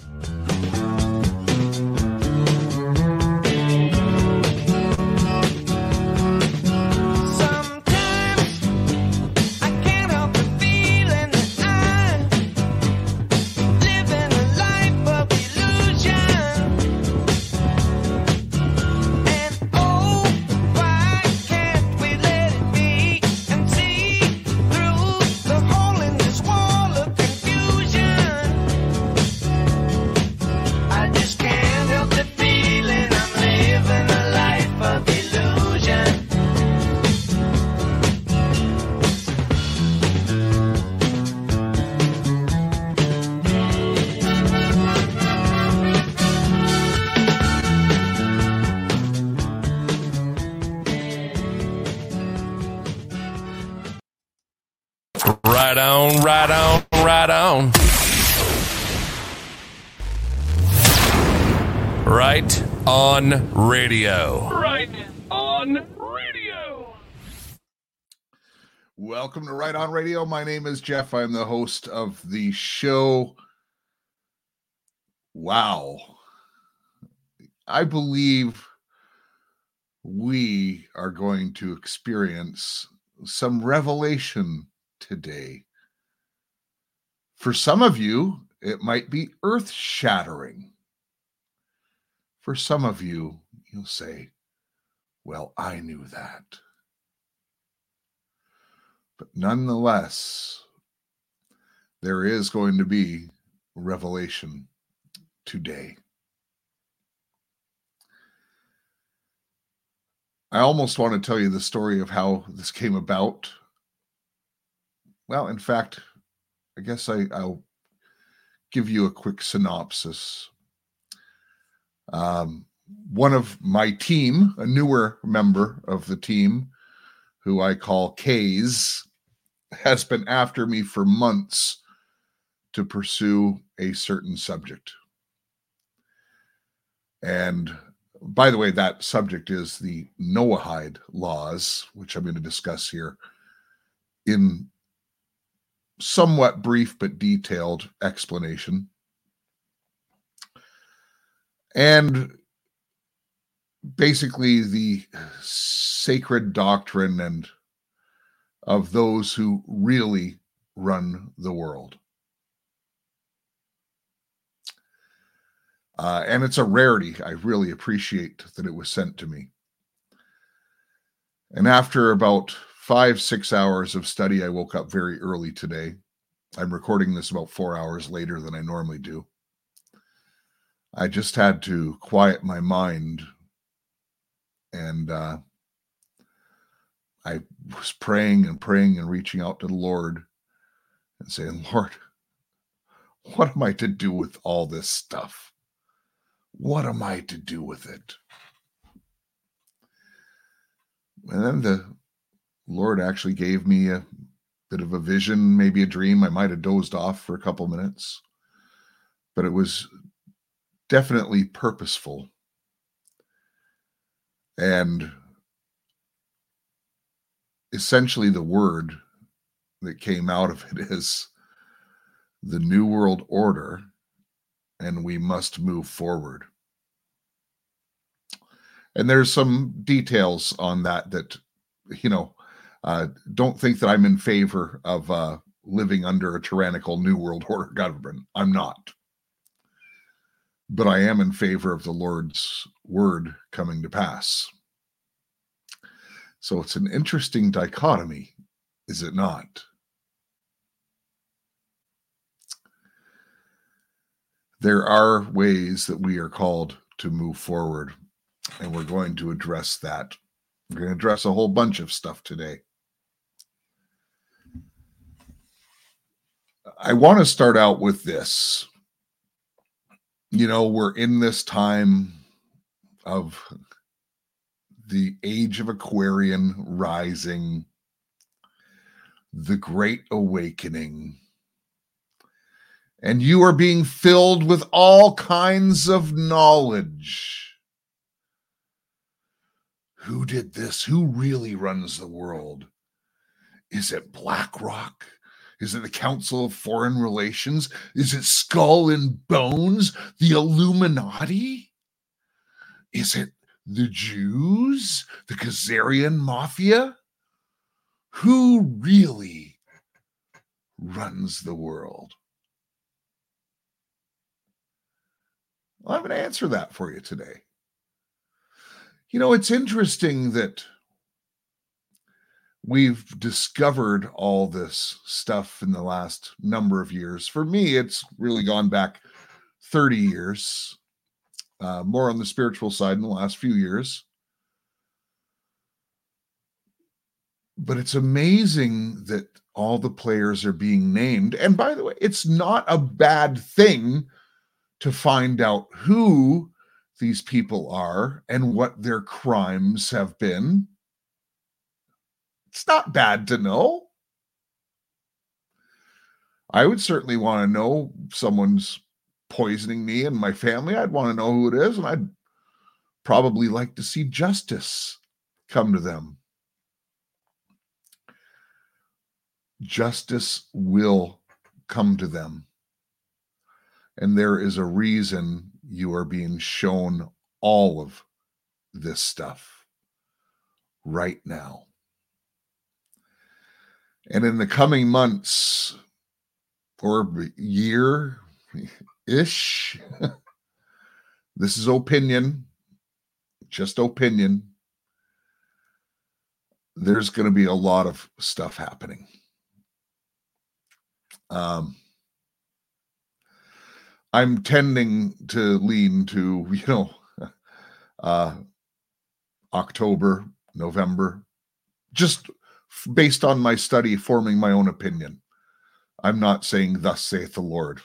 Right on radio. Right on radio. Welcome to Right On Radio. My name is Jeff. I'm the host of the show. Wow. I believe we are going to experience some revelation today. For some of you, it might be earth shattering. For some of you, you'll say, Well, I knew that. But nonetheless, there is going to be revelation today. I almost want to tell you the story of how this came about. Well, in fact, I guess I, will give you a quick synopsis. Um, one of my team, a newer member of the team, who I call K's, has been after me for months to pursue a certain subject. And by the way, that subject is the Noahide laws, which I'm going to discuss here in somewhat brief but detailed explanation. And basically, the sacred doctrine and of those who really run the world. Uh, and it's a rarity. I really appreciate that it was sent to me. And after about five, six hours of study, I woke up very early today. I'm recording this about four hours later than I normally do. I just had to quiet my mind and uh, I was praying and praying and reaching out to the Lord and saying, Lord, what am I to do with all this stuff? What am I to do with it? And then the Lord actually gave me a bit of a vision, maybe a dream. I might have dozed off for a couple minutes, but it was definitely purposeful. And essentially, the word that came out of it is the New World Order and we must move forward. And there's some details on that that, you know, uh, don't think that I'm in favor of uh, living under a tyrannical New World Order government. I'm not. But I am in favor of the Lord's word coming to pass. So it's an interesting dichotomy, is it not? there are ways that we are called to move forward, and we're going to address that. We're going to address a whole bunch of stuff today. I want to start out with this. You know, we're in this time of the age of Aquarian rising, the great awakening and you are being filled with all kinds of knowledge. Who did this? Who really runs the world? Is it BlackRock? Is it the Council of Foreign Relations? Is it Skull and Bones? The Illuminati? Is it the Jews? The Khazarian Mafia? Who really runs the world? Well, I'm going to answer that for you today. You know, it's interesting that we've discovered all this stuff in the last number of years. For me, it's really gone back 30 years, uh, more on the spiritual side in the last few years. But it's amazing that all the players are being named. And by the way, it's not a bad thing to find out who these people are and what their crimes have been. It's not bad to know. I would certainly want to know someone's poisoning me and my family. I'd want to know who it is, and I'd probably like to see justice come to them. Justice will come to them. And there is a reason you are being shown all of this stuff right now. And in the coming months or year ish, this is opinion, just opinion. There's going to be a lot of stuff happening. Um, I'm tending to lean to, you know, uh, October, November, just based on my study, forming my own opinion. I'm not saying, Thus saith the Lord.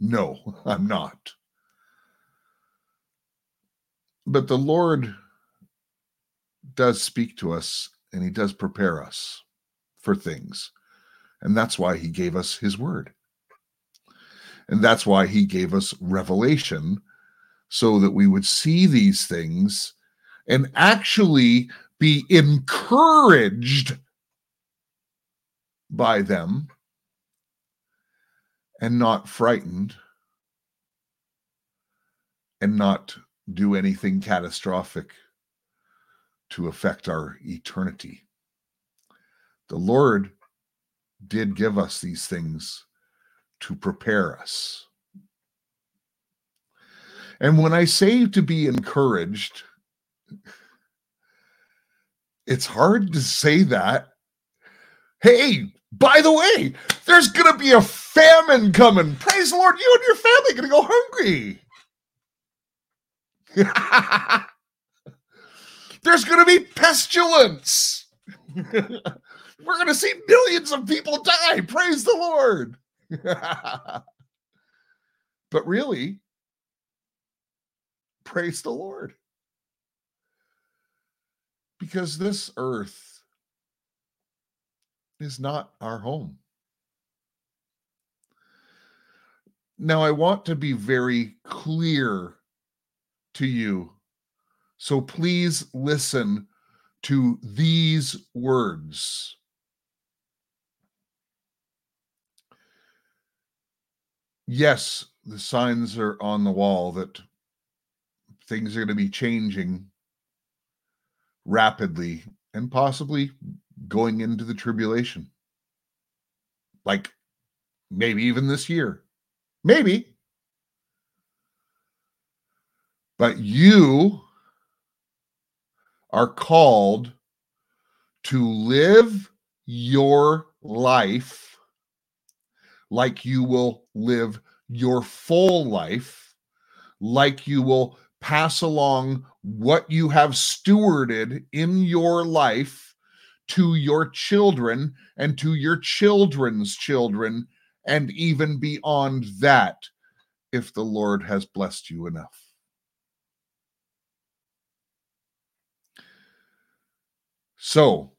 No, I'm not. But the Lord does speak to us and he does prepare us for things. And that's why he gave us his word. And that's why he gave us revelation so that we would see these things and actually be encouraged by them and not frightened and not do anything catastrophic to affect our eternity. The Lord did give us these things to prepare us. And when I say to be encouraged, it's hard to say that. Hey, by the way, there's going to be a famine coming. Praise the Lord, you and your family going to go hungry. there's going to be pestilence. We're going to see millions of people die. Praise the Lord. but really, praise the Lord. Because this earth is not our home. Now, I want to be very clear to you. So please listen to these words. yes, the signs are on the wall that things are going to be changing rapidly and possibly going into the tribulation. Like maybe even this year. Maybe. But you are called to live your life like you will live your full life, like you will pass along what you have stewarded in your life to your children and to your children's children, and even beyond that, if the Lord has blessed you enough. So,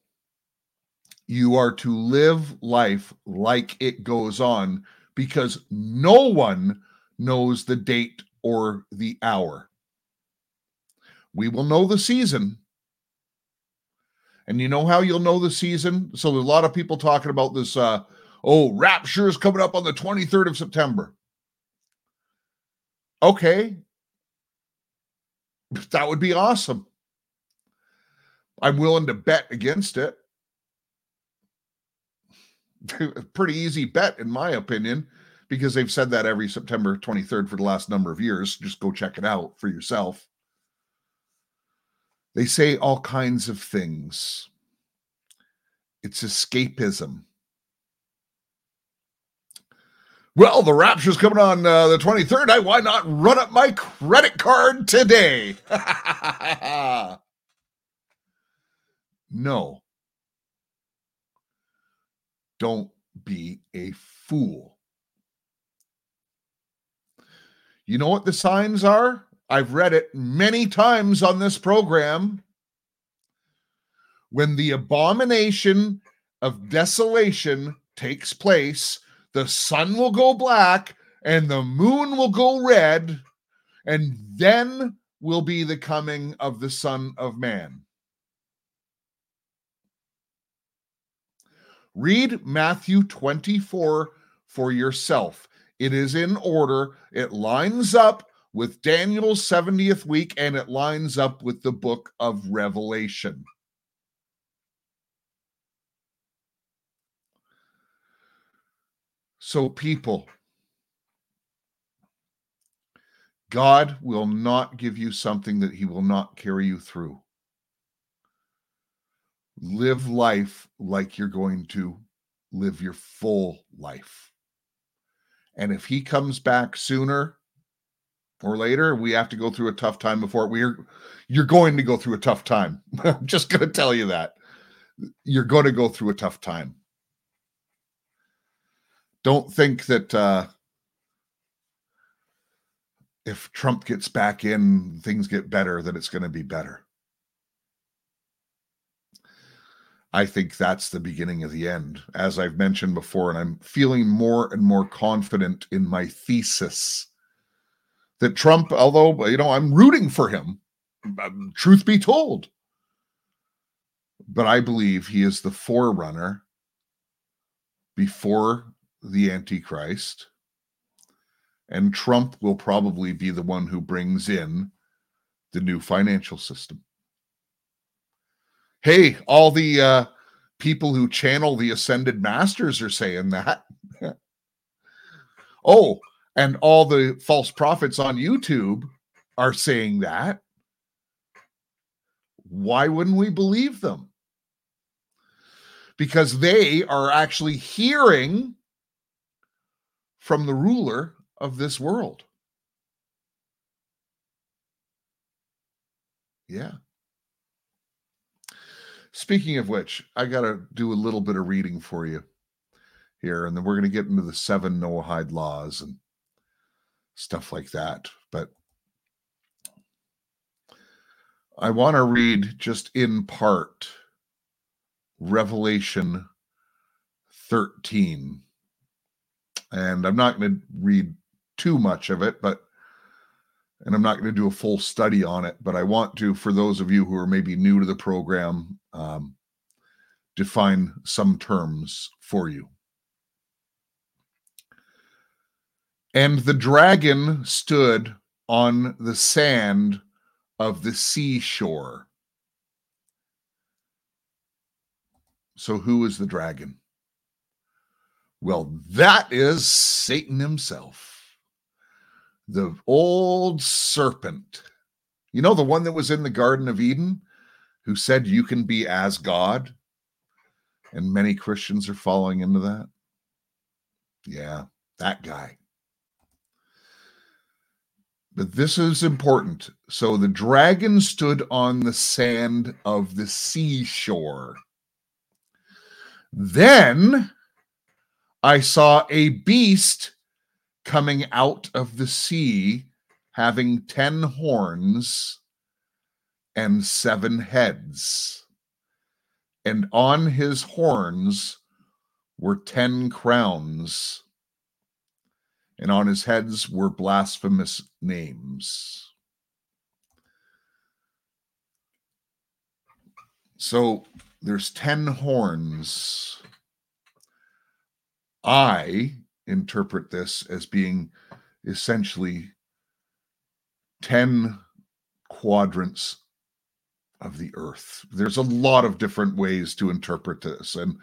you are to live life like it goes on because no one knows the date or the hour. We will know the season, And you know how you'll know the season? So there's a lot of people talking about this uh oh, rapture is coming up on the 23rd of September. Okay. That would be awesome. I'm willing to bet against it. Pretty easy bet, in my opinion, because they've said that every September 23rd for the last number of years. Just go check it out for yourself. They say all kinds of things. It's escapism. Well, the rapture's coming on uh, the 23rd. I, why not run up my credit card today? no. Don't be a fool. You know what the signs are? I've read it many times on this program. When the abomination of desolation takes place, the sun will go black and the moon will go red, and then will be the coming of the Son of Man. Read Matthew 24 for yourself. It is in order, it lines up with Daniel's 70th week and it lines up with the book of Revelation. So, people, God will not give you something that He will not carry you through. Live life like you're going to live your full life. And if He comes back sooner or later, we have to go through a tough time before we're you're going to go through a tough time. I'm just going to tell you that. You're going to go through a tough time don't think that uh, if Trump gets back in, things get better, that it's going to be better. I think that's the beginning of the end, as I've mentioned before. And I'm feeling more and more confident in my thesis that Trump, although, you know, I'm rooting for him, um, truth be told, but I believe he is the forerunner before the Antichrist, and Trump will probably be the one who brings in the new financial system. Hey, all the uh, people who channel the ascended masters are saying that. oh, and all the false prophets on YouTube are saying that. Why wouldn't we believe them? Because they are actually hearing from the ruler of this world. Yeah. Speaking of which, I got to do a little bit of reading for you here, and then we're going to get into the seven Noahide laws and stuff like that. But I want to read just in part Revelation 13 and I'm not going to read too much of it, but and I'm not going to do a full study on it, but I want to, for those of you who are maybe new to the program, um, define some terms for you. And the dragon stood on the sand of the seashore. So, who is the dragon? Well, that is Satan himself, the old serpent. You know, the one that was in the Garden of Eden who said, You can be as God? And many Christians are falling into that. Yeah, that guy. But this is important. So the dragon stood on the sand of the seashore. Then I saw a beast coming out of the sea, having ten horns and seven heads. And on his horns were ten crowns, and on his heads were blasphemous names. So there's 10 horns. I interpret this as being essentially 10 quadrants of the earth. There's a lot of different ways to interpret this, and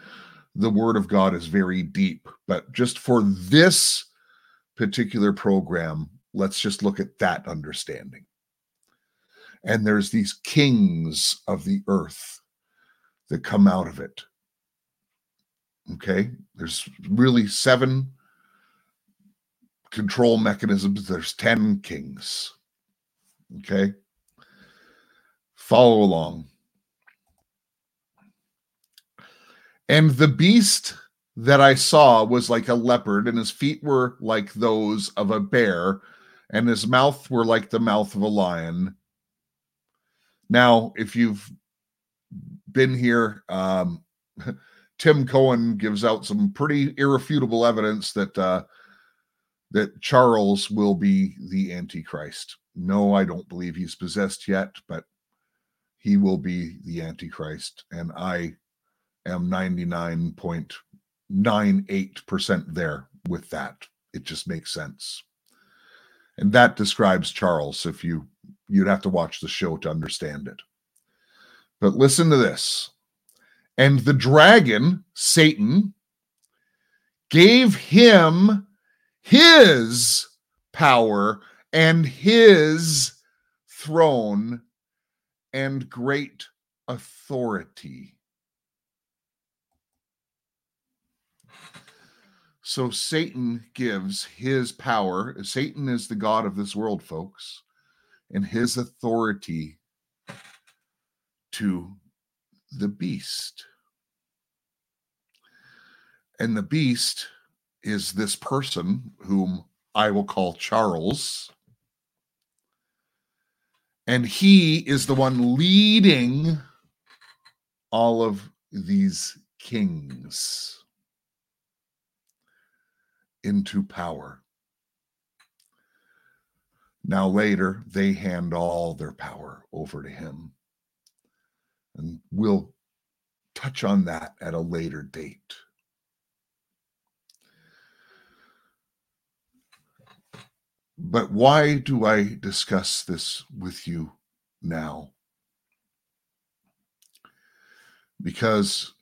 the word of God is very deep. But just for this particular program, let's just look at that understanding. And there's these kings of the earth that come out of it. Okay, there's really seven control mechanisms, there's 10 kings. Okay, follow along. And the beast that I saw was like a leopard, and his feet were like those of a bear, and his mouth were like the mouth of a lion. Now, if you've been here, um, Tim Cohen gives out some pretty irrefutable evidence that uh, that Charles will be the Antichrist. No, I don't believe he's possessed yet, but he will be the Antichrist, and I am ninety nine point nine eight percent there with that. It just makes sense, and that describes Charles. If you you'd have to watch the show to understand it. But listen to this. And the dragon, Satan, gave him his power and his throne and great authority. So Satan gives his power. Satan is the God of this world, folks, and his authority to the beast. And the beast is this person whom I will call Charles. And he is the one leading all of these kings into power. Now, later, they hand all their power over to him. And we'll touch on that at a later date. But why do I discuss this with you now? Because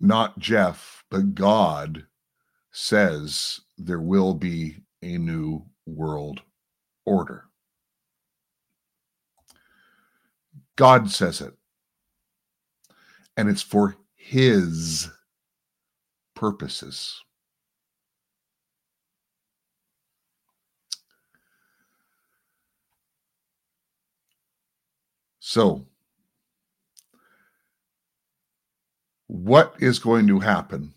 not Jeff, but God says there will be a new world order. God says it. And it's for his purposes. So, what is going to happen?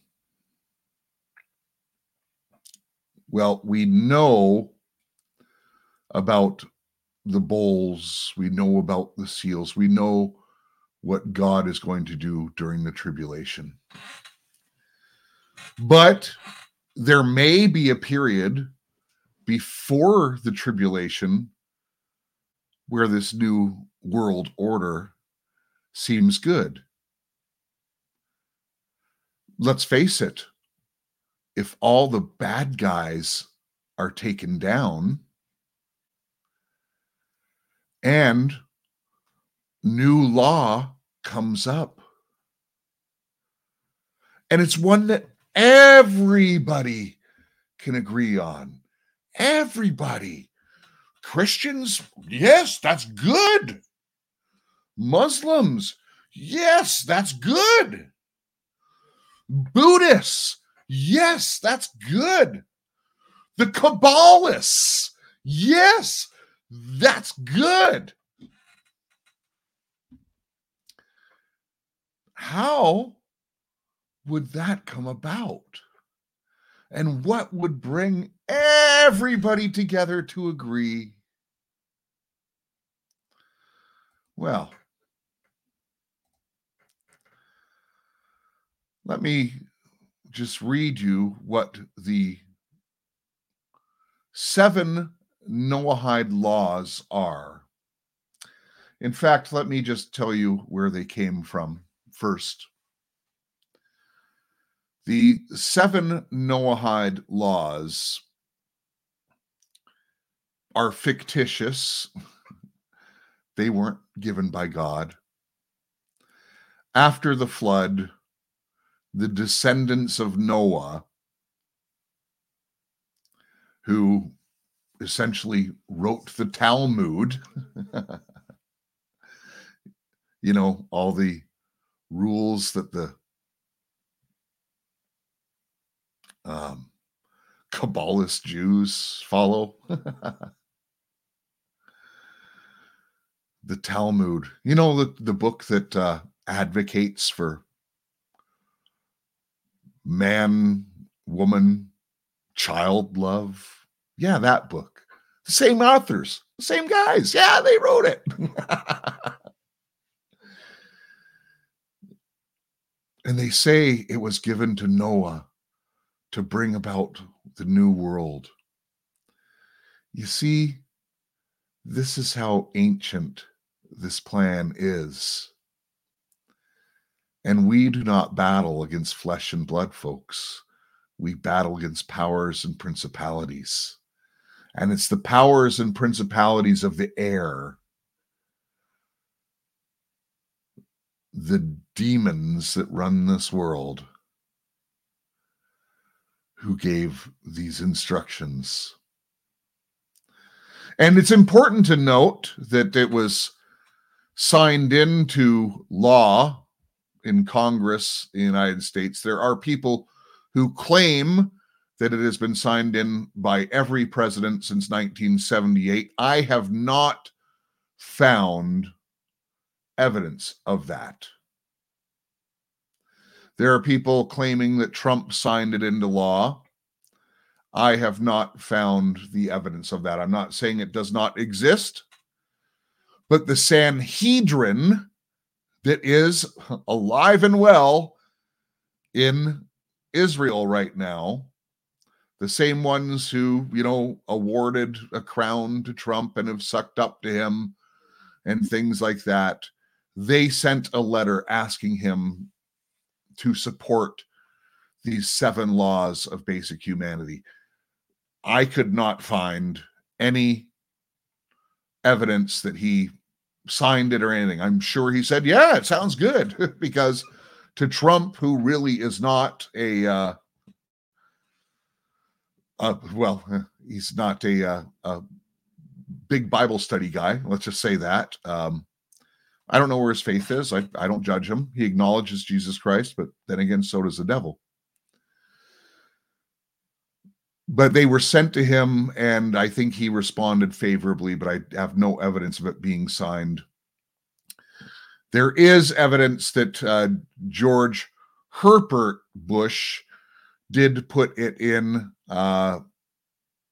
Well, we know about the bowls, we know about the seals, we know what God is going to do during the tribulation. But there may be a period before the tribulation where this new world order seems good. Let's face it, if all the bad guys are taken down, and new law comes up. And it's one that everybody can agree on. Everybody. Christians, yes, that's good. Muslims, yes, that's good. Buddhists, yes, that's good. The Kabbalists, yes, that's good. How would that come about? And what would bring everybody together to agree? Well, let me just read you what the seven Noahide laws are. In fact, let me just tell you where they came from first. The seven Noahide laws are fictitious. They weren't given by God. After the flood, the descendants of Noah, who essentially wrote the Talmud, you know, all the rules that the um, Kabbalist Jews follow. the Talmud, you know, the, the book that uh, advocates for man, woman, child love. Yeah, that book. The same authors, the same guys. Yeah, they wrote it. and they say it was given to Noah to bring about the new world. You see, this is how ancient this plan is. And we do not battle against flesh and blood, folks. We battle against powers and principalities. And it's the powers and principalities of the air, the demons that run this world, who gave these instructions. And it's important to note that it was signed into law in Congress in the United States. There are people who claim that it has been signed in by every president since 1978. I have not found evidence of that. There are people claiming that Trump signed it into law. I have not found the evidence of that. I'm not saying it does not exist, but the Sanhedrin that is alive and well in Israel right now, the same ones who, you know, awarded a crown to Trump and have sucked up to him and things like that, they sent a letter asking him to support these seven laws of basic humanity. I could not find any evidence that he signed it or anything. I'm sure he said, "Yeah, it sounds good," because to Trump, who really is not a, uh, uh well, he's not a, uh, a big Bible study guy. Let's just say that. Um, I don't know where his faith is. I, I don't judge him. He acknowledges Jesus Christ, but then again, so does the devil. But they were sent to him, and I think he responded favorably, but I have no evidence of it being signed. There is evidence that uh, George Herbert Bush did put it in uh,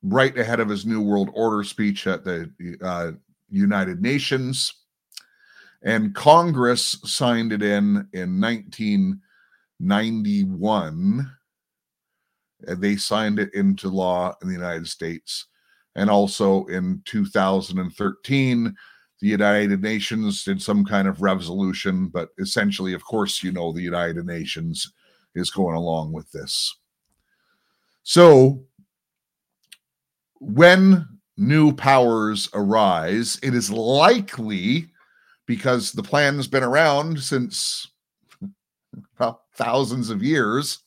right ahead of his New World Order speech at the uh, United Nations and Congress signed it in in 1991. And they signed it into law in the United States. And also in 2013, the United Nations did some kind of resolution, but essentially, of course, you know, the United Nations is going along with this. So, when new powers arise, it is likely because the plan has been around since well, thousands of years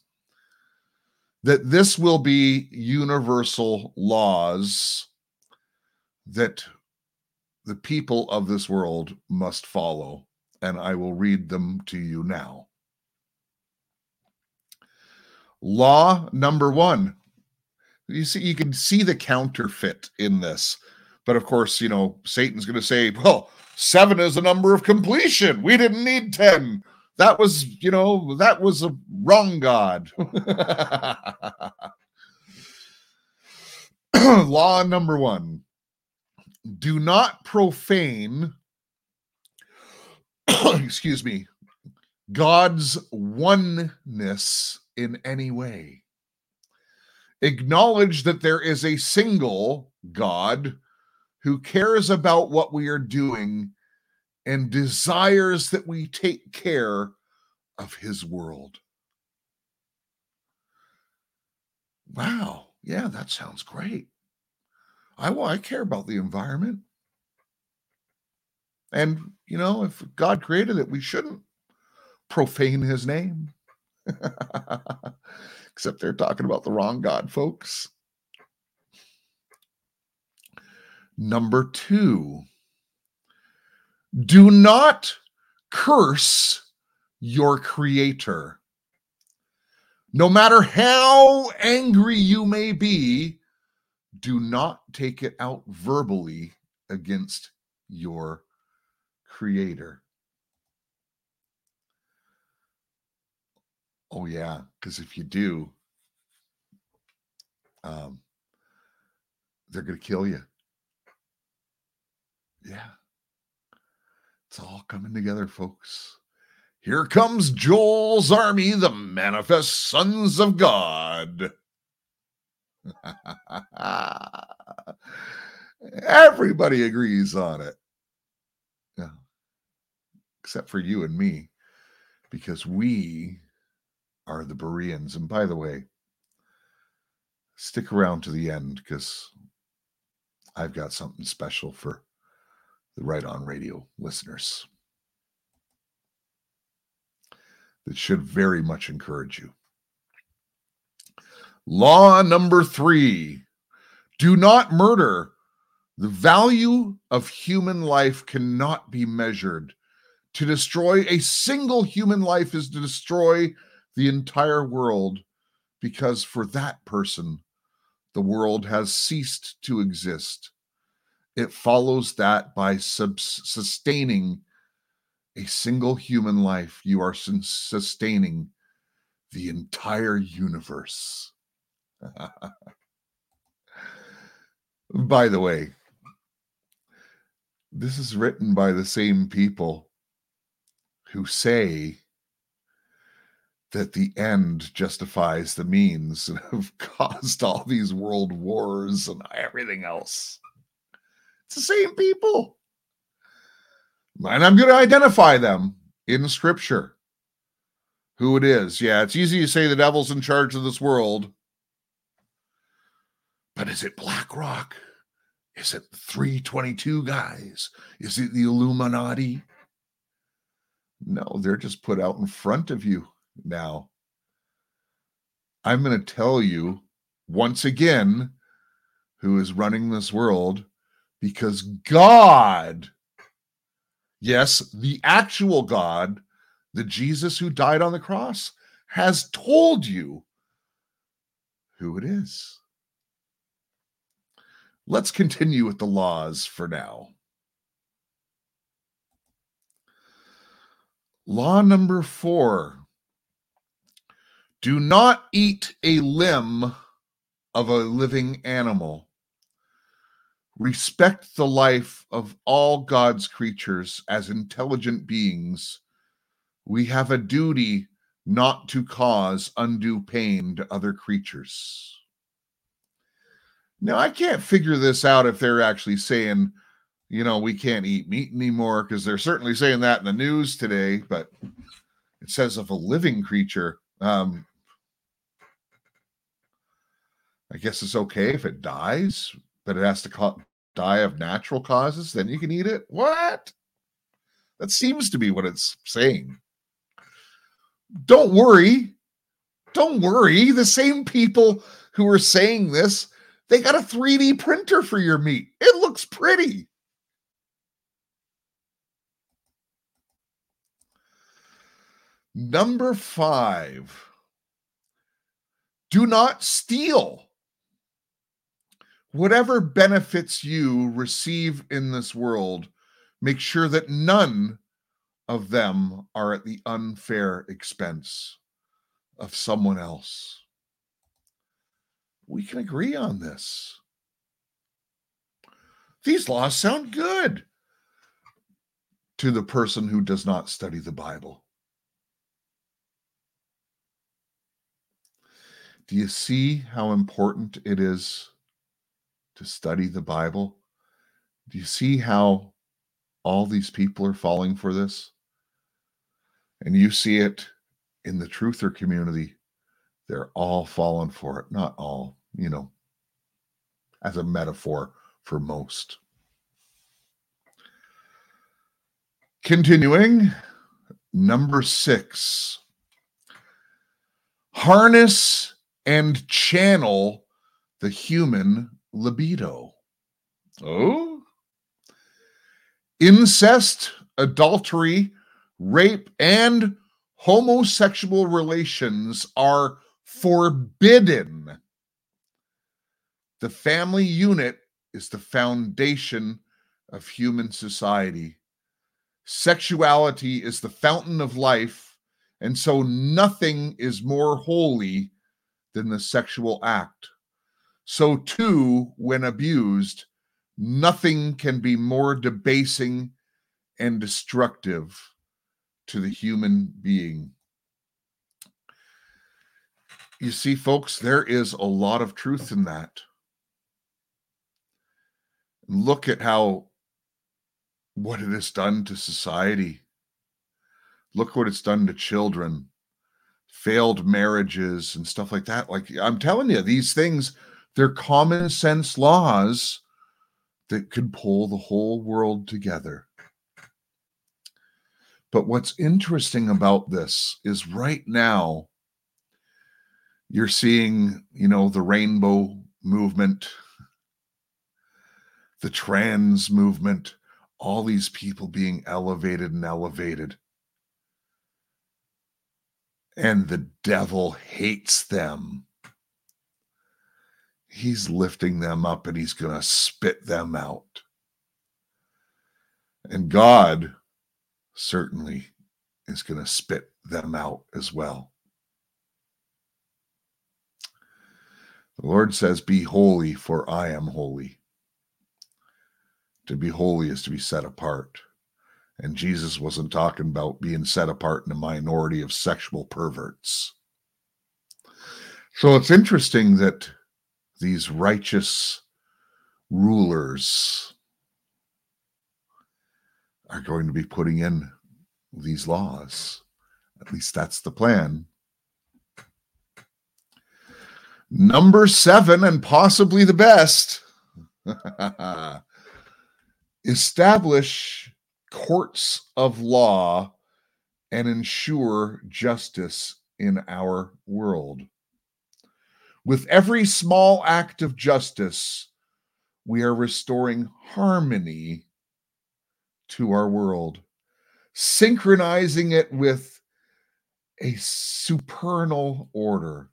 that this will be universal laws that the people of this world must follow. And I will read them to you now. Law number one. You see, you can see the counterfeit in this. But of course, you know, Satan's going to say, well, Seven is a number of completion. We didn't need 10. That was, you know, that was a wrong God. Law number one do not profane, excuse me, God's oneness in any way. Acknowledge that there is a single God who cares about what we are doing and desires that we take care of his world. Wow. Yeah, that sounds great. I well, I care about the environment. And you know, if God created it, we shouldn't profane his name. Except they're talking about the wrong God, folks. Number two, do not curse your creator. No matter how angry you may be, do not take it out verbally against your creator. Oh, yeah, because if you do, um, they're going to kill you. Yeah. It's all coming together, folks. Here comes Joel's army, the manifest sons of God. Everybody agrees on it. Yeah. Except for you and me, because we are the Bereans. And by the way, stick around to the end because I've got something special for the Right On Radio listeners that should very much encourage you. Law number three do not murder. The value of human life cannot be measured. To destroy a single human life is to destroy the entire world because for that person, the world has ceased to exist. It follows that by sustaining a single human life, you are sustaining the entire universe. by the way, this is written by the same people who say that the end justifies the means and have caused all these world wars and everything else. It's the same people. And I'm going to identify them in scripture. Who it is. Yeah, it's easy to say the devil's in charge of this world. But is it BlackRock? Is it 322 guys? Is it the Illuminati? No, they're just put out in front of you now. I'm going to tell you once again who is running this world because God, yes, the actual God, the Jesus who died on the cross, has told you who it is. Let's continue with the laws for now. Law number four do not eat a limb of a living animal. Respect the life of all God's creatures as intelligent beings. We have a duty not to cause undue pain to other creatures. Now, I can't figure this out if they're actually saying, you know, we can't eat meat anymore, because they're certainly saying that in the news today, but it says of a living creature. Um, I guess it's okay if it dies, but it has to ca- die of natural causes. Then you can eat it. What? That seems to be what it's saying. Don't worry. Don't worry. The same people who are saying this, they got a 3D printer for your meat. It looks pretty. Number five, do not steal. Whatever benefits you receive in this world, make sure that none of them are at the unfair expense of someone else. We can agree on this. These laws sound good to the person who does not study the Bible. Do you see how important it is to study the Bible? Do you see how all these people are falling for this? And you see it in the truther community. They're all falling for it. Not all, you know, as a metaphor for most. Continuing, number six harness and channel the human libido. Oh, incest, adultery, rape, and homosexual relations are forbidden. The family unit is the foundation of human society. Sexuality is the fountain of life, and so nothing is more holy than the sexual act. So, too, when abused, nothing can be more debasing and destructive to the human being. You see, folks, there is a lot of truth in that. Look at how what it has done to society. Look what it's done to children, failed marriages, and stuff like that. Like I'm telling you, these things, they're common sense laws that could pull the whole world together. But what's interesting about this is right now, you're seeing, you know, the rainbow movement, the trans movement, all these people being elevated and elevated. And the devil hates them. He's lifting them up and he's going to spit them out. And God certainly is going to spit them out as well. The Lord says, Be holy, for I am holy. To be holy is to be set apart. And Jesus wasn't talking about being set apart in a minority of sexual perverts. So it's interesting that these righteous rulers are going to be putting in these laws. At least that's the plan. Number seven, and possibly the best. establish courts of law and ensure justice in our world. With every small act of justice, we are restoring harmony to our world, synchronizing it with a supernal order.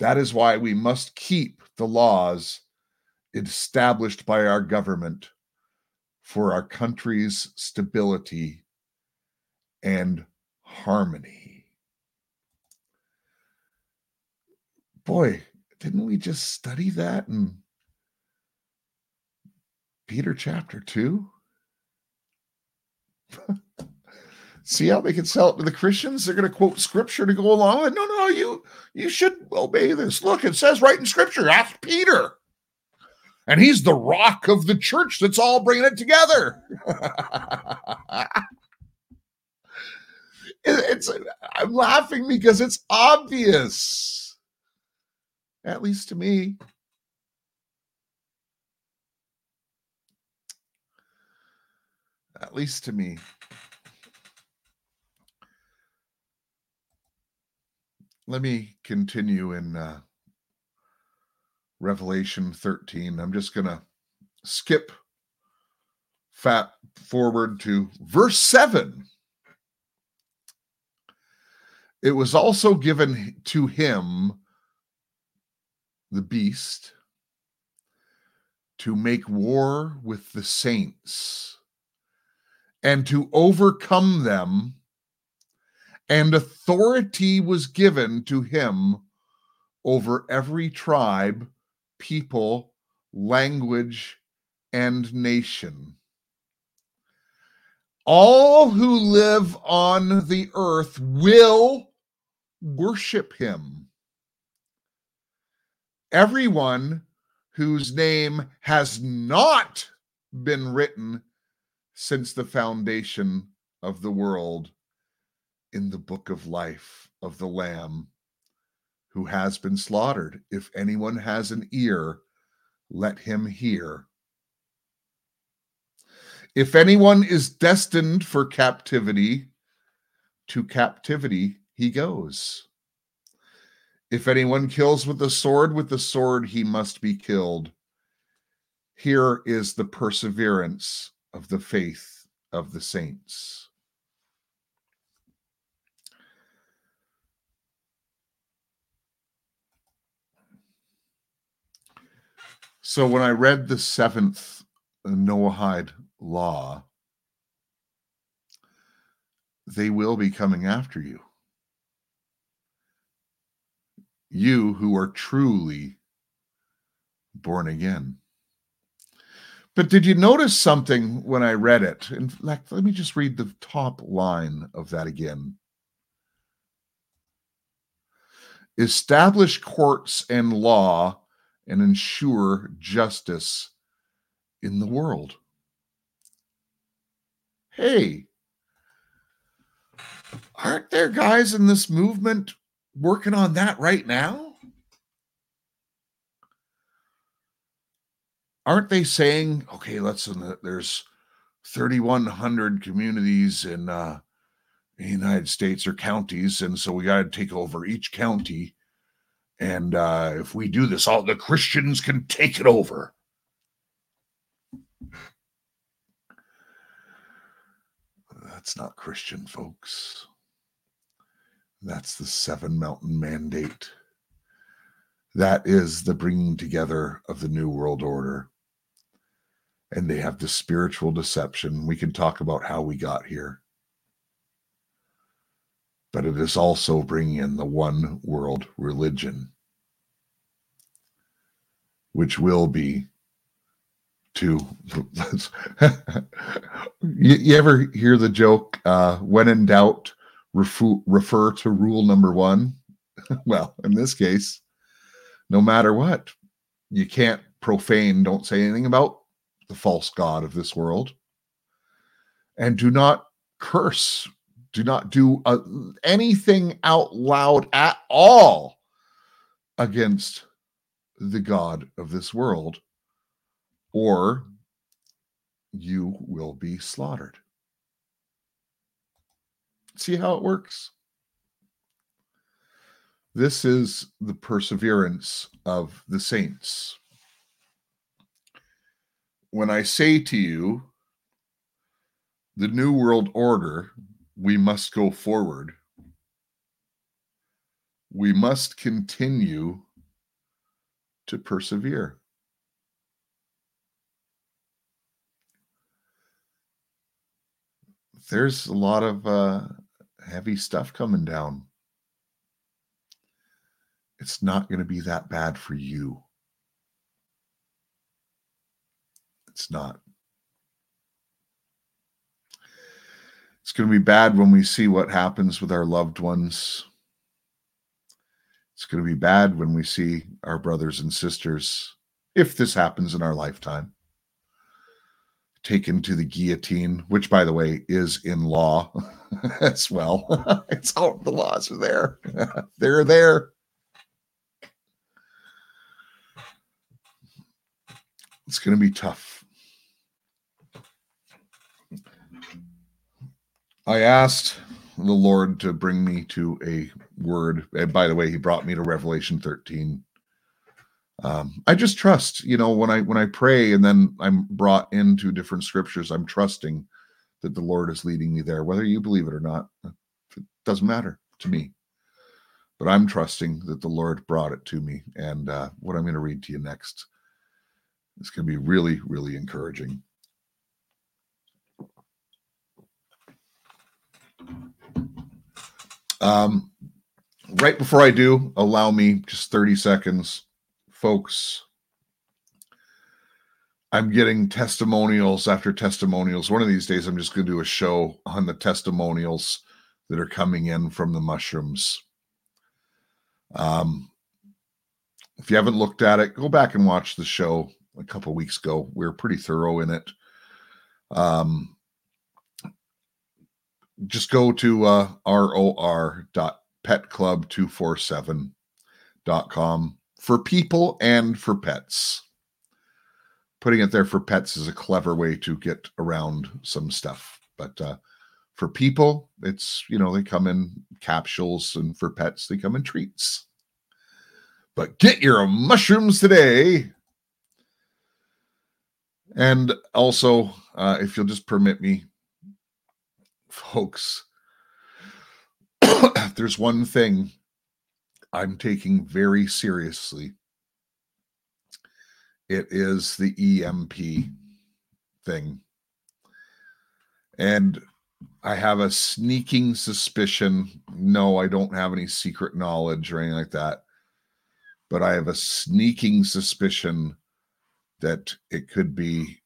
That is why we must keep the laws established by our government for our country's stability and harmony. Boy, didn't we just study that in Peter chapter 2? See how they can sell it to the Christians? They're going to quote scripture to go along with. No, no, you you should obey this. Look, it says right in scripture. Ask Peter and he's the rock of the church that's all bringing it together. it's I'm laughing because it's obvious, at least to me. At least to me. Let me continue in uh, Revelation 13. I'm just going to skip fat forward to verse 7. It was also given to him, the beast, to make war with the saints and to overcome them, and authority was given to him over every tribe people, language, and nation. All who live on the earth will worship him. Everyone whose name has not been written since the foundation of the world in the book of life of the Lamb who has been slaughtered. If anyone has an ear, let him hear. If anyone is destined for captivity, to captivity he goes. If anyone kills with the sword, with the sword he must be killed. Here is the perseverance of the faith of the saints. So when I read the seventh Noahide law, they will be coming after you. You who are truly born again. But did you notice something when I read it? In fact, let me just read the top line of that again. Establish courts and law and ensure justice in the world. Hey, aren't there guys in this movement working on that right now? Aren't they saying, okay, let's, there's 3,100 communities in uh, the United States or counties, and so we got to take over each county and uh, if we do this, all the Christians can take it over. That's not Christian, folks. That's the seven mountain mandate. That is the bringing together of the New World Order. And they have the spiritual deception. We can talk about how we got here but it is also bringing in the one world religion, which will be to. you, you, ever hear the joke, uh, when in doubt, refer, refer to rule number one? well, in this case, no matter what, you can't profane, don't say anything about the false God of this world. And do not curse do not do uh, anything out loud at all against the God of this world, or you will be slaughtered. See how it works? This is the perseverance of the saints. When I say to you, the New World Order we must go forward. We must continue to persevere. There's a lot of uh, heavy stuff coming down. It's not going to be that bad for you. It's not. It's going to be bad when we see what happens with our loved ones. It's going to be bad when we see our brothers and sisters, if this happens in our lifetime, taken to the guillotine, which, by the way, is in law as well. it's all the laws are there. They're there. It's going to be tough. I asked the Lord to bring me to a word. And by the way, he brought me to Revelation 13. Um, I just trust, you know, when I when I pray and then I'm brought into different scriptures, I'm trusting that the Lord is leading me there, whether you believe it or not. It doesn't matter to me. But I'm trusting that the Lord brought it to me. And uh, what I'm going to read to you next is going to be really, really encouraging. Um, right before I do, allow me just 30 seconds, folks. I'm getting testimonials after testimonials. One of these days, I'm just going to do a show on the testimonials that are coming in from the mushrooms. Um, if you haven't looked at it, go back and watch the show a couple weeks ago. We were pretty thorough in it. Um, just go to uh, ror.petclub247.com for people and for pets. Putting it there for pets is a clever way to get around some stuff. But uh, for people, it's, you know, they come in capsules, and for pets, they come in treats. But get your mushrooms today. And also, uh, if you'll just permit me, folks, there's one thing I'm taking very seriously. It is the EMP thing. And I have a sneaking suspicion. No, I don't have any secret knowledge or anything like that. But I have a sneaking suspicion that it could be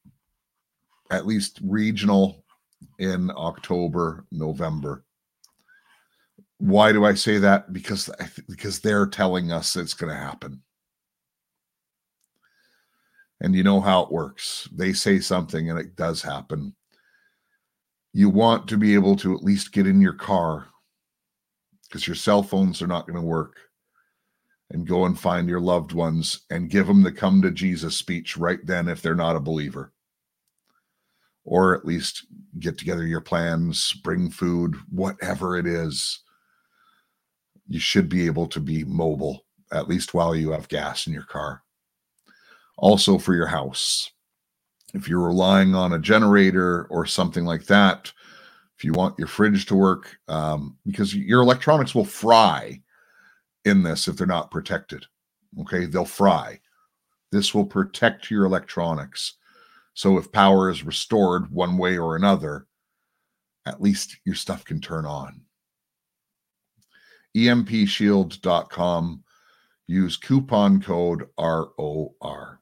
at least regional in October, November. Why do I say that? Because because they're telling us it's going to happen. And you know how it works. They say something and it does happen. You want to be able to at least get in your car because your cell phones are not going to work and go and find your loved ones and give them the come to Jesus speech right then if they're not a believer or at least get together your plans, bring food, whatever it is. You should be able to be mobile, at least while you have gas in your car. Also, for your house. If you're relying on a generator or something like that, if you want your fridge to work, um, because your electronics will fry in this if they're not protected. Okay, they'll fry. This will protect your electronics so if power is restored one way or another, at least your stuff can turn on. EMPshield.com. Use coupon code ROR.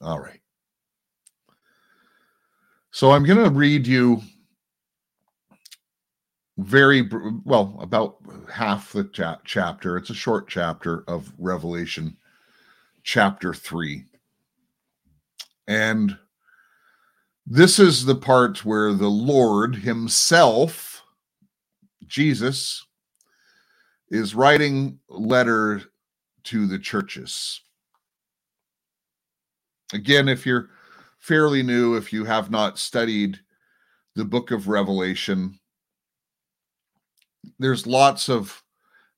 All right. So I'm going to read you very well about half the cha- chapter. It's a short chapter of Revelation, chapter 3. And this is the part where the Lord Himself, Jesus, is writing letter to the churches. Again, if you're fairly new, if you have not studied the book of Revelation, there's lots of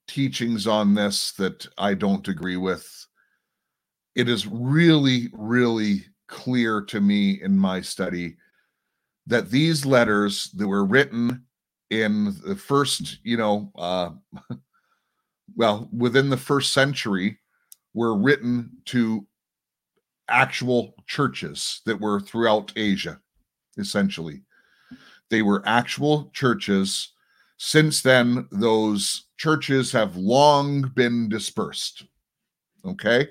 teachings on this that I don't agree with. It is really, really clear to me in my study that these letters that were written in the first, you know, uh, well, within the first century, were written to actual churches that were throughout Asia, essentially. They were actual churches. Since then, those churches have long been dispersed. Okay.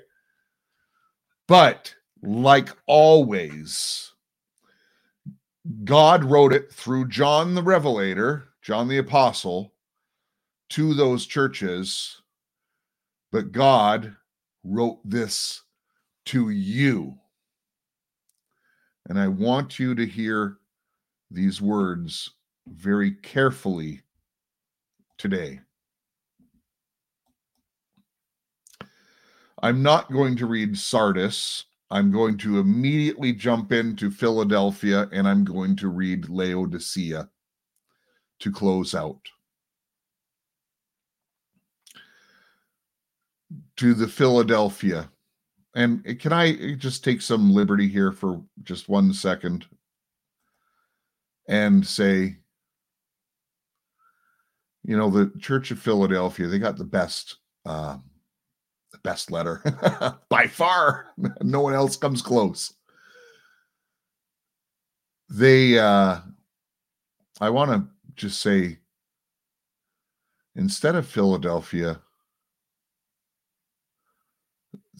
But like always, God wrote it through John the Revelator, John the Apostle, to those churches, but God wrote this to you. And I want you to hear these words very carefully today. I'm not going to read Sardis I'm going to immediately jump into Philadelphia and I'm going to read Laodicea to close out. To the Philadelphia. And can I just take some liberty here for just one second and say, you know, the Church of Philadelphia, they got the best uh, the best letter by far. no one else comes close. They, uh, I want to just say, instead of Philadelphia,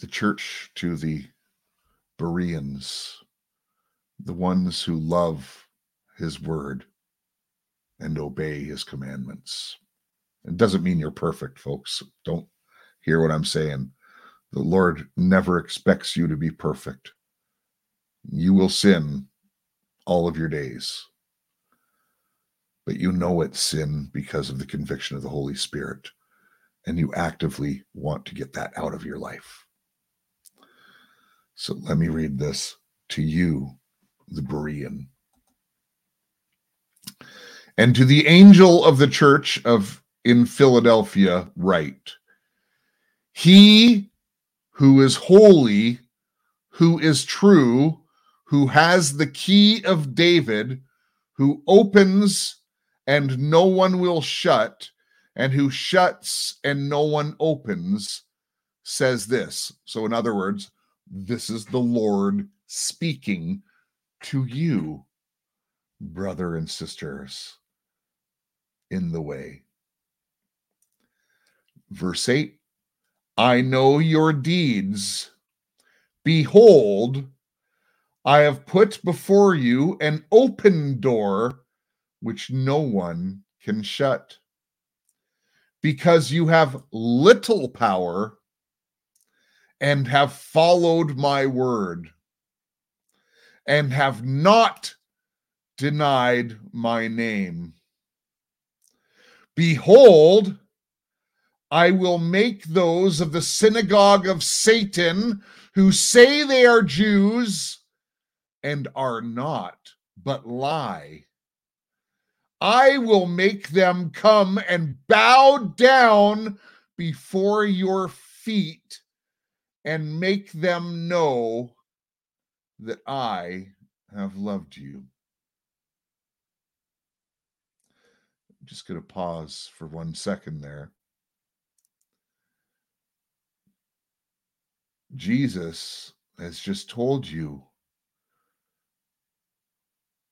the church to the Bereans, the ones who love his word and obey his commandments. It doesn't mean you're perfect, folks. Don't hear what I'm saying. The Lord never expects you to be perfect. You will sin all of your days. but you know it's sin because of the conviction of the Holy Spirit, and you actively want to get that out of your life. So let me read this to you, the Berean. And to the angel of the church of in Philadelphia, write He who is holy, who is true, who has the key of David, who opens and no one will shut, and who shuts and no one opens, says this. So, in other words, this is the Lord speaking to you, brother and sisters, in the way. Verse 8 I know your deeds. Behold, I have put before you an open door which no one can shut. Because you have little power and have followed my word and have not denied my name. Behold, I will make those of the synagogue of Satan who say they are Jews and are not, but lie. I will make them come and bow down before your feet and make them know that I have loved you. I'm just going to pause for one second there. Jesus has just told you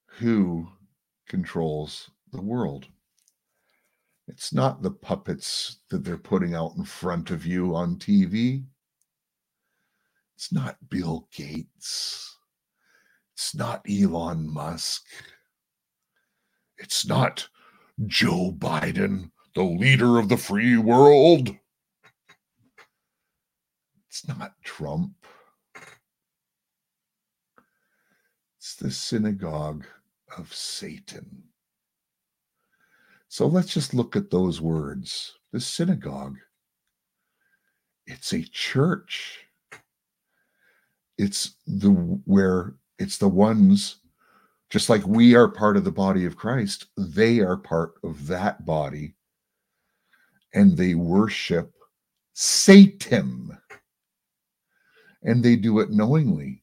who controls the world. It's not the puppets that they're putting out in front of you on TV. It's not Bill Gates. It's not Elon Musk. It's not Joe Biden, the leader of the free world. It's not Trump. It's the synagogue of Satan. So let's just look at those words. The synagogue. It's a church. It's the where it's the ones just like we are part of the body of Christ, they are part of that body and they worship Satan. And they do it knowingly.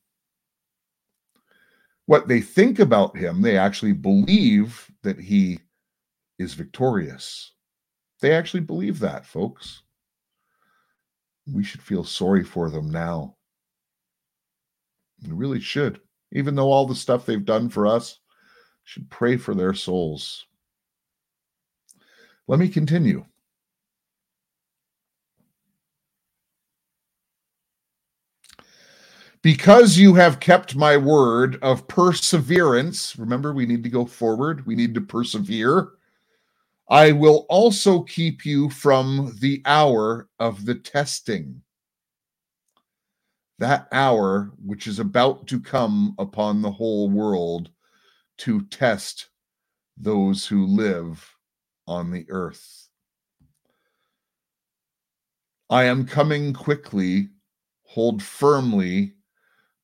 What they think about him, they actually believe that he is victorious. They actually believe that, folks. We should feel sorry for them now. We really should. Even though all the stuff they've done for us, should pray for their souls. Let me continue. Because you have kept my word of perseverance, remember, we need to go forward, we need to persevere. I will also keep you from the hour of the testing. That hour which is about to come upon the whole world to test those who live on the earth. I am coming quickly. Hold firmly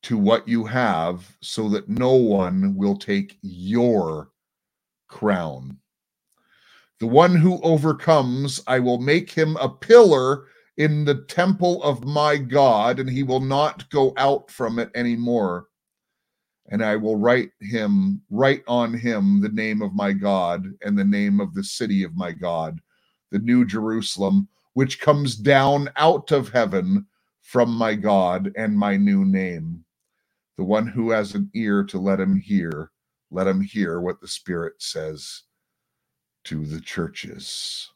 to what you have so that no one will take your crown. The one who overcomes, I will make him a pillar in the temple of my God, and he will not go out from it anymore. And I will write him, write on him the name of my God and the name of the city of my God, the new Jerusalem, which comes down out of heaven from my God and my new name. The one who has an ear to let him hear, let him hear what the Spirit says to the churches.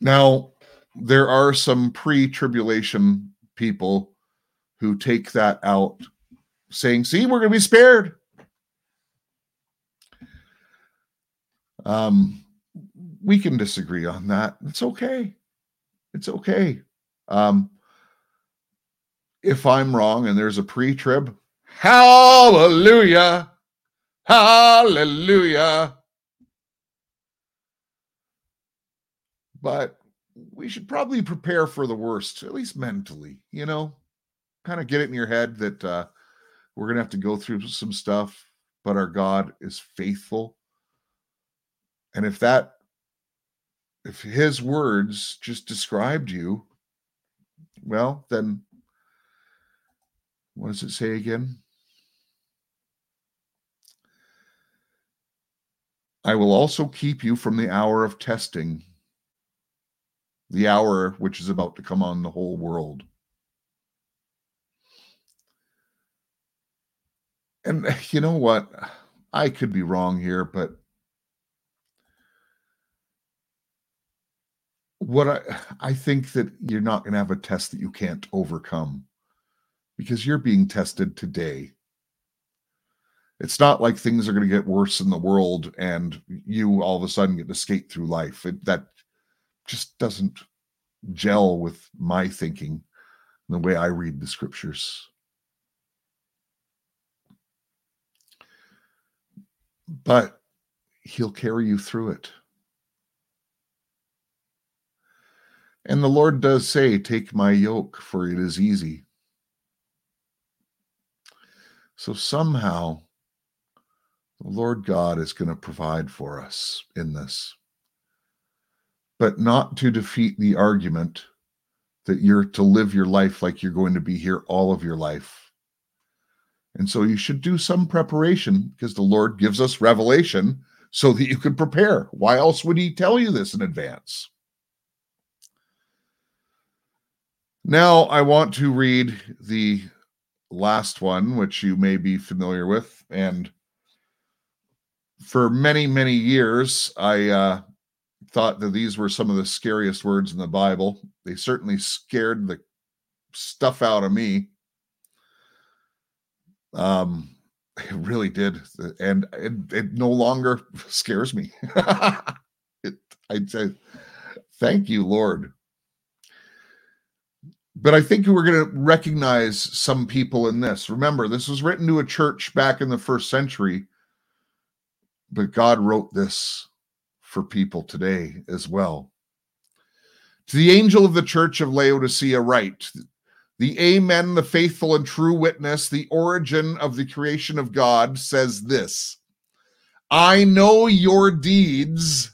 Now, there are some pre tribulation people who take that out, saying, See, we're going to be spared. Um, we can disagree on that. It's okay. It's okay. Um, if I'm wrong and there's a pre trib, hallelujah. Hallelujah. But we should probably prepare for the worst, at least mentally, you know, kind of get it in your head that uh, we're going to have to go through some stuff, but our God is faithful. And if that, if his words just described you, well, then what does it say again? I will also keep you from the hour of testing, the hour which is about to come on the whole world. And you know what? I could be wrong here, but what I I think that you're not going to have a test that you can't overcome because you're being tested today. It's not like things are going to get worse in the world and you all of a sudden get to skate through life. It, that just doesn't gel with my thinking and the way I read the scriptures. But he'll carry you through it. And the Lord does say, Take my yoke, for it is easy. So somehow, the Lord God is going to provide for us in this, but not to defeat the argument that you're to live your life like you're going to be here all of your life. And so you should do some preparation because the Lord gives us revelation so that you can prepare. Why else would He tell you this in advance? Now I want to read the last one, which you may be familiar with. And for many, many years, I uh, thought that these were some of the scariest words in the Bible. They certainly scared the stuff out of me. Um, it really did, and it, it no longer scares me. it, I'd say, thank you, Lord but I think we're going to recognize some people in this. Remember, this was written to a church back in the first century, but God wrote this for people today as well. To the angel of the church of Laodicea, write the Amen, the faithful and true witness, the origin of the creation of God, says this I know your deeds,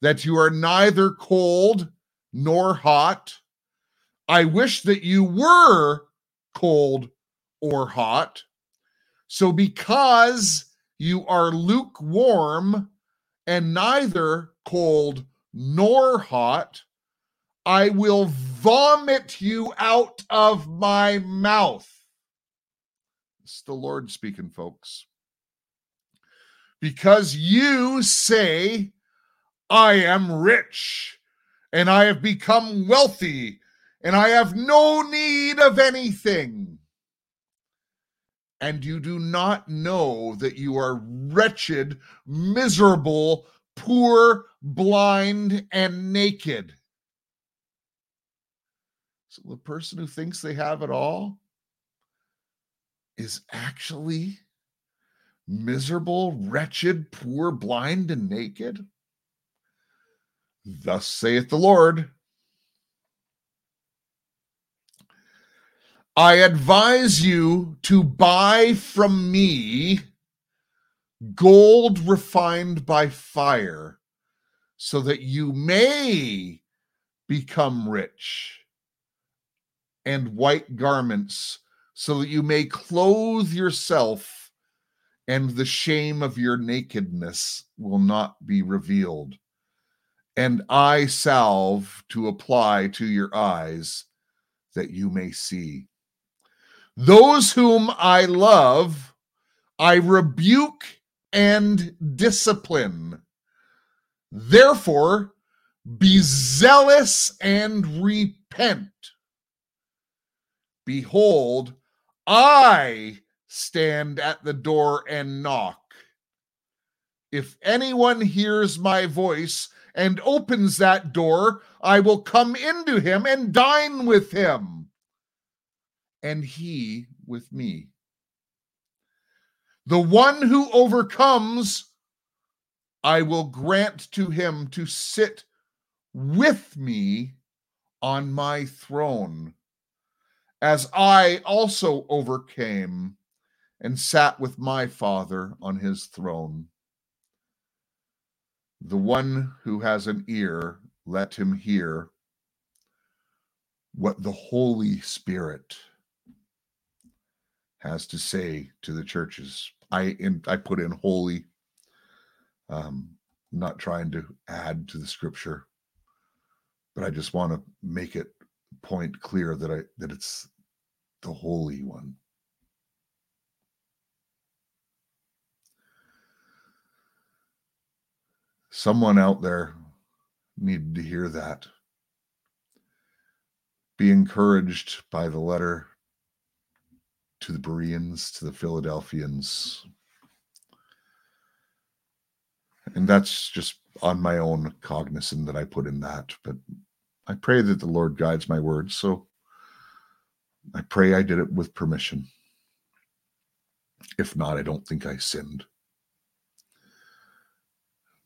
that you are neither cold nor hot. I wish that you were cold or hot. So, because you are lukewarm and neither cold nor hot, I will vomit you out of my mouth. It's the Lord speaking, folks. Because you say, I am rich and I have become wealthy and I have no need of anything. And you do not know that you are wretched, miserable, poor, blind, and naked. So the person who thinks they have it all is actually miserable, wretched, poor, blind, and naked. Thus saith the Lord. I advise you to buy from me gold refined by fire so that you may become rich and white garments so that you may clothe yourself and the shame of your nakedness will not be revealed. And eye salve to apply to your eyes that you may see those whom I love, I rebuke and discipline. Therefore, be zealous and repent. Behold, I stand at the door and knock. If anyone hears my voice and opens that door, I will come into him and dine with him and he with me. The one who overcomes, I will grant to him to sit with me on my throne, as I also overcame and sat with my Father on his throne. The one who has an ear, let him hear what the Holy Spirit has to say to the churches. I in, I put in holy, um, not trying to add to the scripture, but I just want to make it point clear that I that it's the holy one. Someone out there needed to hear that. Be encouraged by the letter to the Bereans, to the Philadelphians. And that's just on my own cognizance that I put in that. But I pray that the Lord guides my words. So I pray I did it with permission. If not, I don't think I sinned.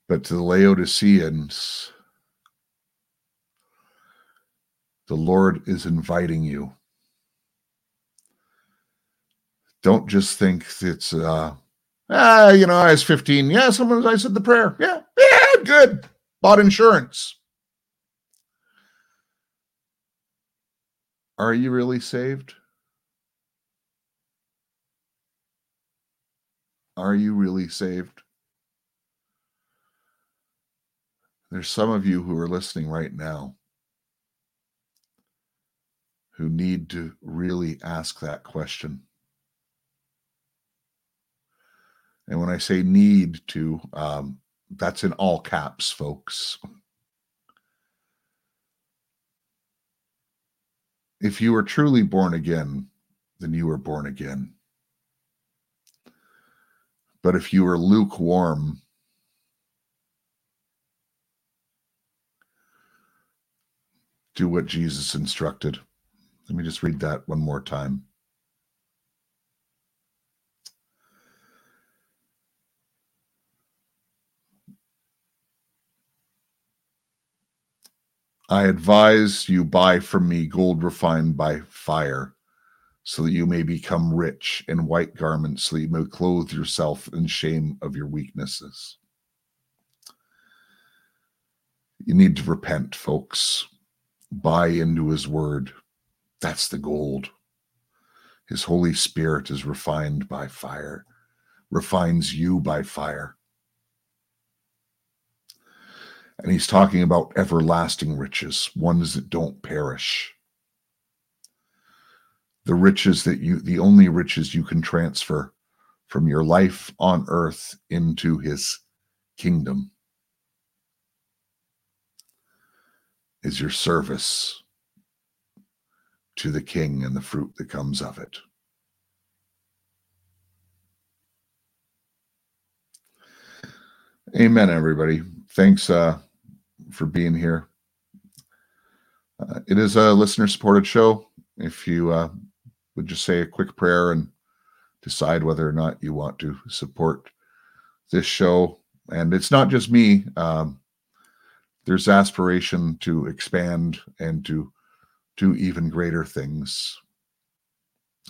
But to the Laodiceans, the Lord is inviting you. Don't just think it's, uh, ah, you know, I was 15. Yeah, sometimes I said the prayer. Yeah, yeah, good. Bought insurance. Are you really saved? Are you really saved? There's some of you who are listening right now who need to really ask that question. And when I say need to, um, that's in all caps, folks. If you are truly born again, then you are born again. But if you are lukewarm, do what Jesus instructed. Let me just read that one more time. I advise you buy from me gold refined by fire, so that you may become rich, in white garments, so that you may clothe yourself in shame of your weaknesses. You need to repent, folks. Buy into his word. That's the gold. His Holy Spirit is refined by fire, refines you by fire. And he's talking about everlasting riches, ones that don't perish. The riches that you, the only riches you can transfer from your life on earth into his kingdom is your service to the king and the fruit that comes of it. Amen, everybody. Thanks uh, for being here. Uh, it is a listener supported show. If you uh, would just say a quick prayer and decide whether or not you want to support this show, and it's not just me. Um, there's aspiration to expand and to do even greater things.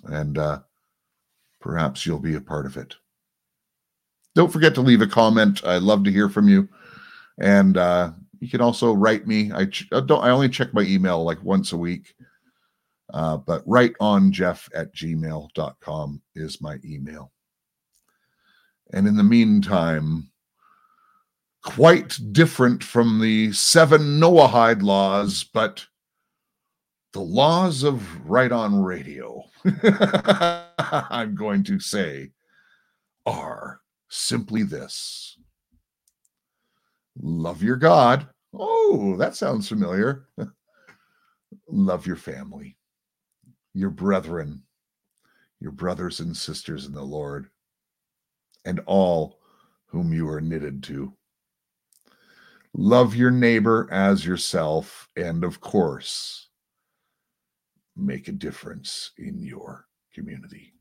And uh, perhaps you'll be a part of it. Don't forget to leave a comment. I'd love to hear from you. And uh, you can also write me. I ch- uh, don't. I only check my email like once a week. Uh, but right on jeff at gmail.com is my email. And in the meantime, quite different from the seven Noahide laws, but the laws of right on radio, I'm going to say, are simply this love your God. Oh, that sounds familiar. love your family, your brethren, your brothers and sisters in the Lord, and all whom you are knitted to. Love your neighbor as yourself, and of course, make a difference in your community.